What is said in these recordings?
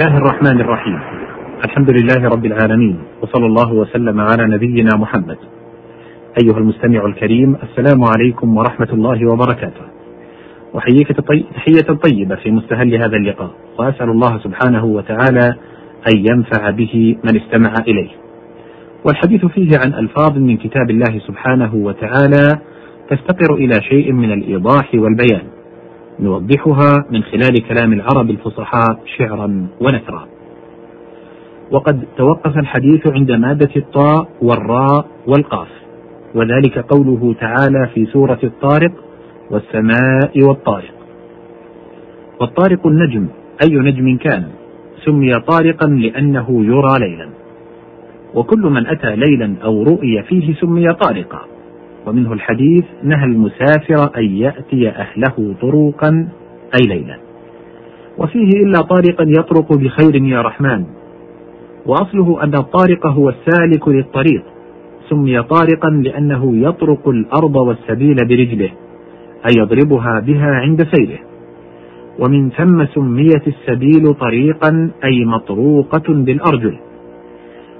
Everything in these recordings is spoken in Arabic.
الله الرحمن الرحيم. الحمد لله رب العالمين وصلى الله وسلم على نبينا محمد. أيها المستمع الكريم السلام عليكم ورحمة الله وبركاته. أحييك تحية طيبة في مستهل هذا اللقاء وأسأل الله سبحانه وتعالى أن ينفع به من استمع إليه. والحديث فيه عن ألفاظ من كتاب الله سبحانه وتعالى تفتقر إلى شيء من الإيضاح والبيان. نوضحها من خلال كلام العرب الفصحاء شعرا ونثرا. وقد توقف الحديث عند مادة الطاء والراء والقاف وذلك قوله تعالى في سورة الطارق والسماء والطارق والطارق النجم أي نجم كان سمي طارقا لأنه يرى ليلا. وكل من أتى ليلا أو رؤي فيه سمي طارقا. ومنه الحديث نهى المسافر أن يأتي أهله طروقا أي ليلا. وفيه إلا طارقا يطرق بخير يا رحمن. وأصله أن الطارق هو السالك للطريق سمي طارقا لأنه يطرق الأرض والسبيل برجله أي يضربها بها عند سيره. ومن ثم سميت السبيل طريقا أي مطروقة بالأرجل.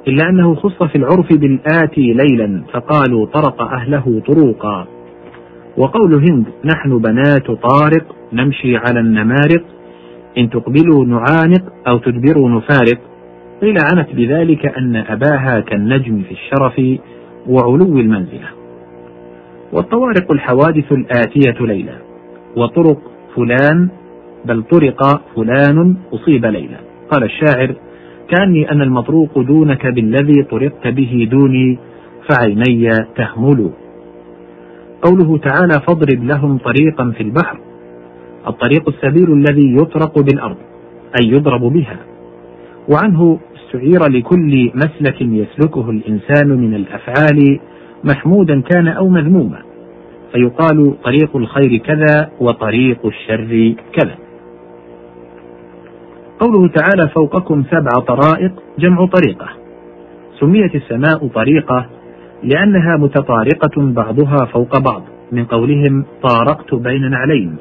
إلا أنه خص في العرف بالآتي ليلا فقالوا طرق أهله طروقا وقول هند نحن بنات طارق نمشي على النمارق إن تقبلوا نعانق أو تدبروا نفارق. قيل عنت بذلك أن أباها كالنجم في الشرف وعلو المنزلة. والطوارق الحوادث الآتية ليلا. وطرق فلان بل طرق فلان أصيب ليلا. قال الشاعر كأني أنا المطروق دونك بالذي طرقت به دوني فعيني تهمل. قوله تعالى فاضرب لهم طريقا في البحر. الطريق السبيل الذي يطرق بالأرض أي يضرب بها. وعنه استعير لكل مسلك يسلكه الإنسان من الأفعال محمودا كان أو مذموما. فيقال طريق الخير كذا وطريق الشر كذا. قوله تعالى فوقكم سبع طرائق جمع طريقة. سميت السماء طريقة لأنها متطارقة بعضها فوق بعض. من قولهم طارقت بين نعلين.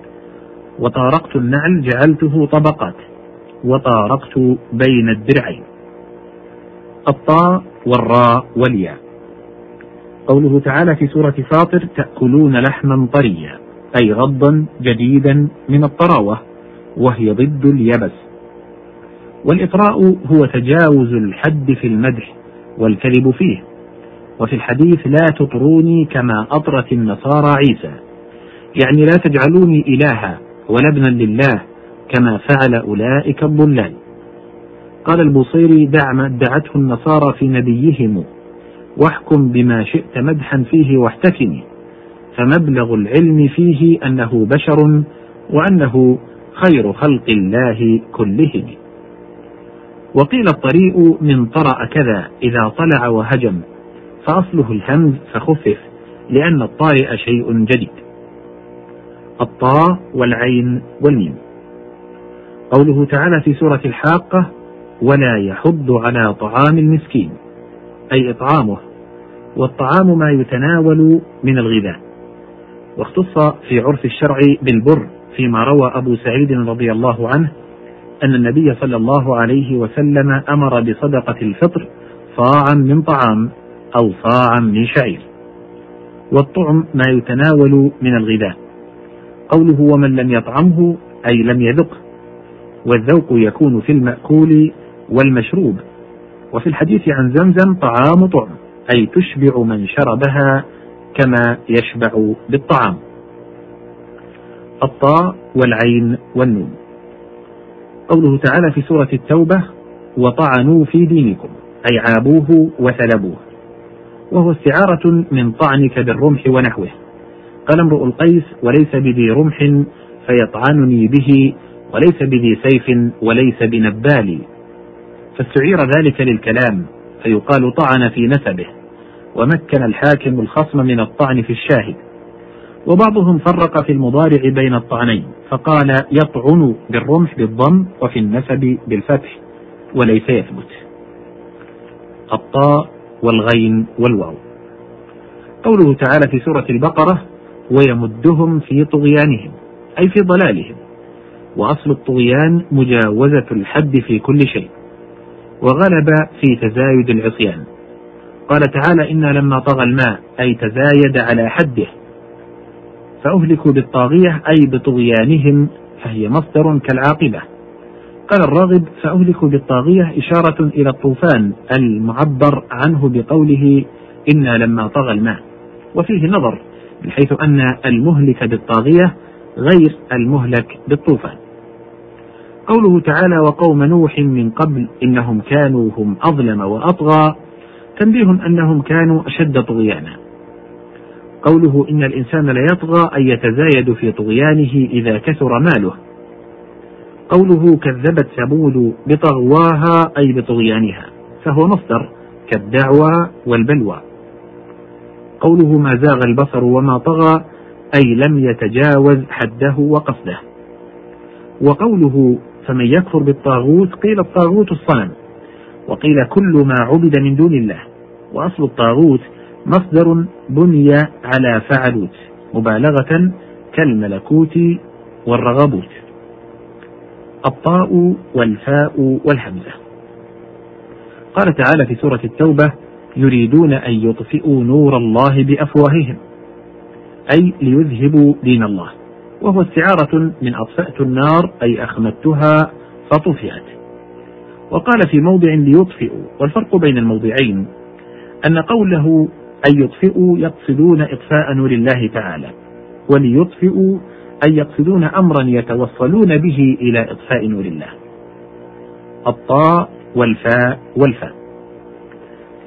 وطارقت النعل جعلته طبقات. وطارقت بين الدرعين. الطاء والراء والياء. قوله تعالى في سورة فاطر تأكلون لحما طريا أي غضا جديدا من الطراوة وهي ضد اليبس. والإطراء هو تجاوز الحد في المدح والكذب فيه. وفي الحديث لا تطروني كما أطرت النصارى عيسى. يعني لا تجعلوني إلها ولا ابنا لله كما فعل أولئك الضلال. قال البوصيري دع ما ادعته النصارى في نبيهم واحكم بما شئت مدحا فيه واحتكمي فمبلغ العلم فيه أنه بشر وأنه خير خلق الله كلهم. وقيل الطريء من طرأ كذا إذا طلع وهجم فأصله الهمز فخفف لأن الطارئ شيء جديد. الطاء والعين والميم. قوله تعالى في سورة الحاقة ولا يحض على طعام المسكين أي إطعامه. والطعام ما يتناول من الغذاء. واختص في عرف الشرع بالبر فيما روى أبو سعيد رضي الله عنه أن النبي صلى الله عليه وسلم أمر بصدقة الفطر صاعا من طعام أو صاعا من شعير. والطعم ما يتناول من الغذاء. قوله ومن لم يطعمه أي لم يذقه. والذوق يكون في المأكول والمشروب. وفي الحديث عن زمزم طعام طعم أي تشبع من شربها كما يشبع بالطعام. الطاء والعين والنون. قوله تعالى في سورة التوبة وطعنوا في دينكم أي عابوه وثلبوه وهو استعارة من طعنك بالرمح ونحوه. قال امرؤ القيس وليس بذي رمح فيطعنني به وليس بذي سيف وليس بنبال. فاستعير ذلك للكلام فيقال طعن في نسبه ومكن الحاكم الخصم من الطعن في الشاهد. وبعضهم فرق في المضارع بين الطعنين فقال يطعن بالرمح بالضم وفي النسب بالفتح وليس يثبت. الطاء والغين والواو. قوله تعالى في سورة البقرة ويمدهم في طغيانهم أي في ضلالهم. وأصل الطغيان مجاوزة الحد في كل شيء. وغلب في تزايد العصيان. قال تعالى إنا لما طغى الماء أي تزايد على حده فأهلكوا بالطاغية أي بطغيانهم فهي مصدر كالعاقبة. قال الراغب فأهلكوا بالطاغية إشارة إلى الطوفان المعبر عنه بقوله إنا لما طغى الماء وفيه نظر من حيث أن المهلك بالطاغية غير المهلك بالطوفان. قوله تعالى وقوم نوح من قبل إنهم كانوا هم أظلم وأطغى تنبيه أنهم كانوا أشد طغيانا. قوله إن الإنسان ليطغى أي يتزايد في طغيانه إذا كثر ماله. قوله كذبت ثمود بطغواها أي بطغيانها فهو مصدر كالدعوى والبلوى. قوله ما زاغ البصر وما طغى أي لم يتجاوز حده وقصده. وقوله فمن يكفر بالطاغوت قيل الطاغوت الصنم وقيل كل ما عبد من دون الله وأصل الطاغوت مصدر بني على فعلوت مبالغة كالملكوت والرغبوت. الطاء والفاء والهمزة قال تعالى في سورة التوبة يريدون أن يطفئوا نور الله بأفواههم أي ليذهبوا دين الله. وهو استعارة من أطفأت النار أي أخمدتها فطفئت. وقال في موضع ليطفئوا والفرق بين الموضعين أن قوله أن يطفئوا يقصدون إطفاء نور الله تعالى وليطفئوا أي يقصدون أمرا يتوصلون به إلى إطفاء نور الله. الطاء والفاء والفاء.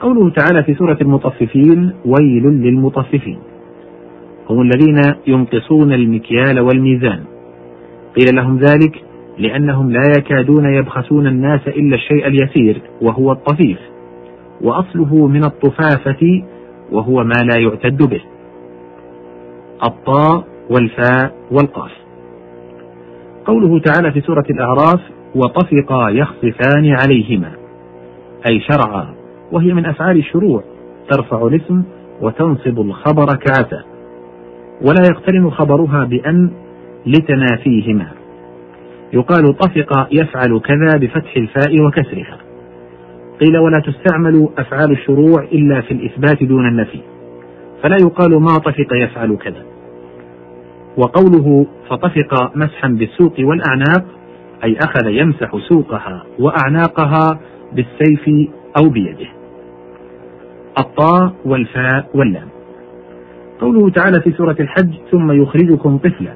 قوله تعالى في سورة المطففين ويل للمطففين هم الذين ينقصون المكيال والميزان. قيل لهم ذلك لأنهم لا يكادون يبخسون الناس إلا الشيء اليسير وهو الطفيف. وأصله من الطفافة وهو ما لا يعتد به. الطاء والفاء والقاف. قوله تعالى في سورة الأعراف وطفقا يخصفان عليهما. أي شرعا وهي من أفعال الشروع ترفع الاسم وتنصب الخبر كعسى. ولا يقترن خبرها بأن لتنافيهما. يقال طفق يفعل كذا بفتح الفاء وكسرها. قيل ولا تستعمل أفعال الشروع إلا في الإثبات دون النفي. فلا يقال ما طفق يفعل كذا. وقوله فطفق مسحا بالسوق والأعناق أي أخذ يمسح سوقها وأعناقها بالسيف أو بيده. الطاء والفاء واللام. قوله تعالى في سورة الحج ثم يخرجكم طفلا.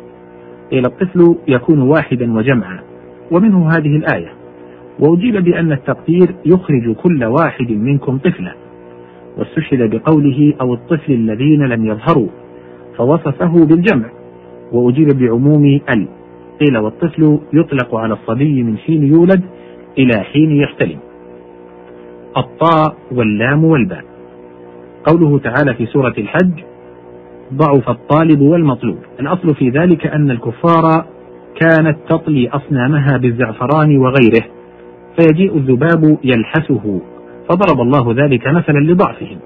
قيل الطفل يكون واحدا وجمعا. ومنه هذه الآية. وأجيب بأن التقدير يخرج كل واحد منكم طفلا واستشهد بقوله أو الطفل الذين لم يظهروا فوصفه بالجمع وأجيب بعموم ال قيل والطفل يطلق على الصبي من حين يولد إلى حين يحتلم. الطاء واللام والباء. قوله تعالى في سورة الحج ضعف الطالب والمطلوب. الأصل في ذلك أن الكفار كانت تطلي أصنامها بالزعفران وغيره. فيجيء الذباب يلحسه فضرب الله ذلك مثلا لضعفهم.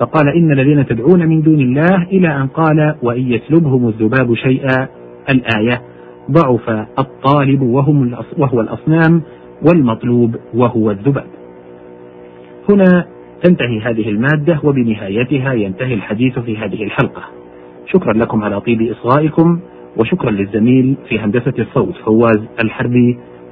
فقال إن الذين تدعون من دون الله إلى أن قال وإن يسلبهم الذباب شيئا الآية ضعف الطالب وهم وهو الأصنام والمطلوب وهو الذباب. هنا تنتهي هذه المادة وبنهايتها ينتهي الحديث في هذه الحلقة. شكرا لكم على طيب إصغائكم وشكرا للزميل في هندسة الصوت فواز الحربي.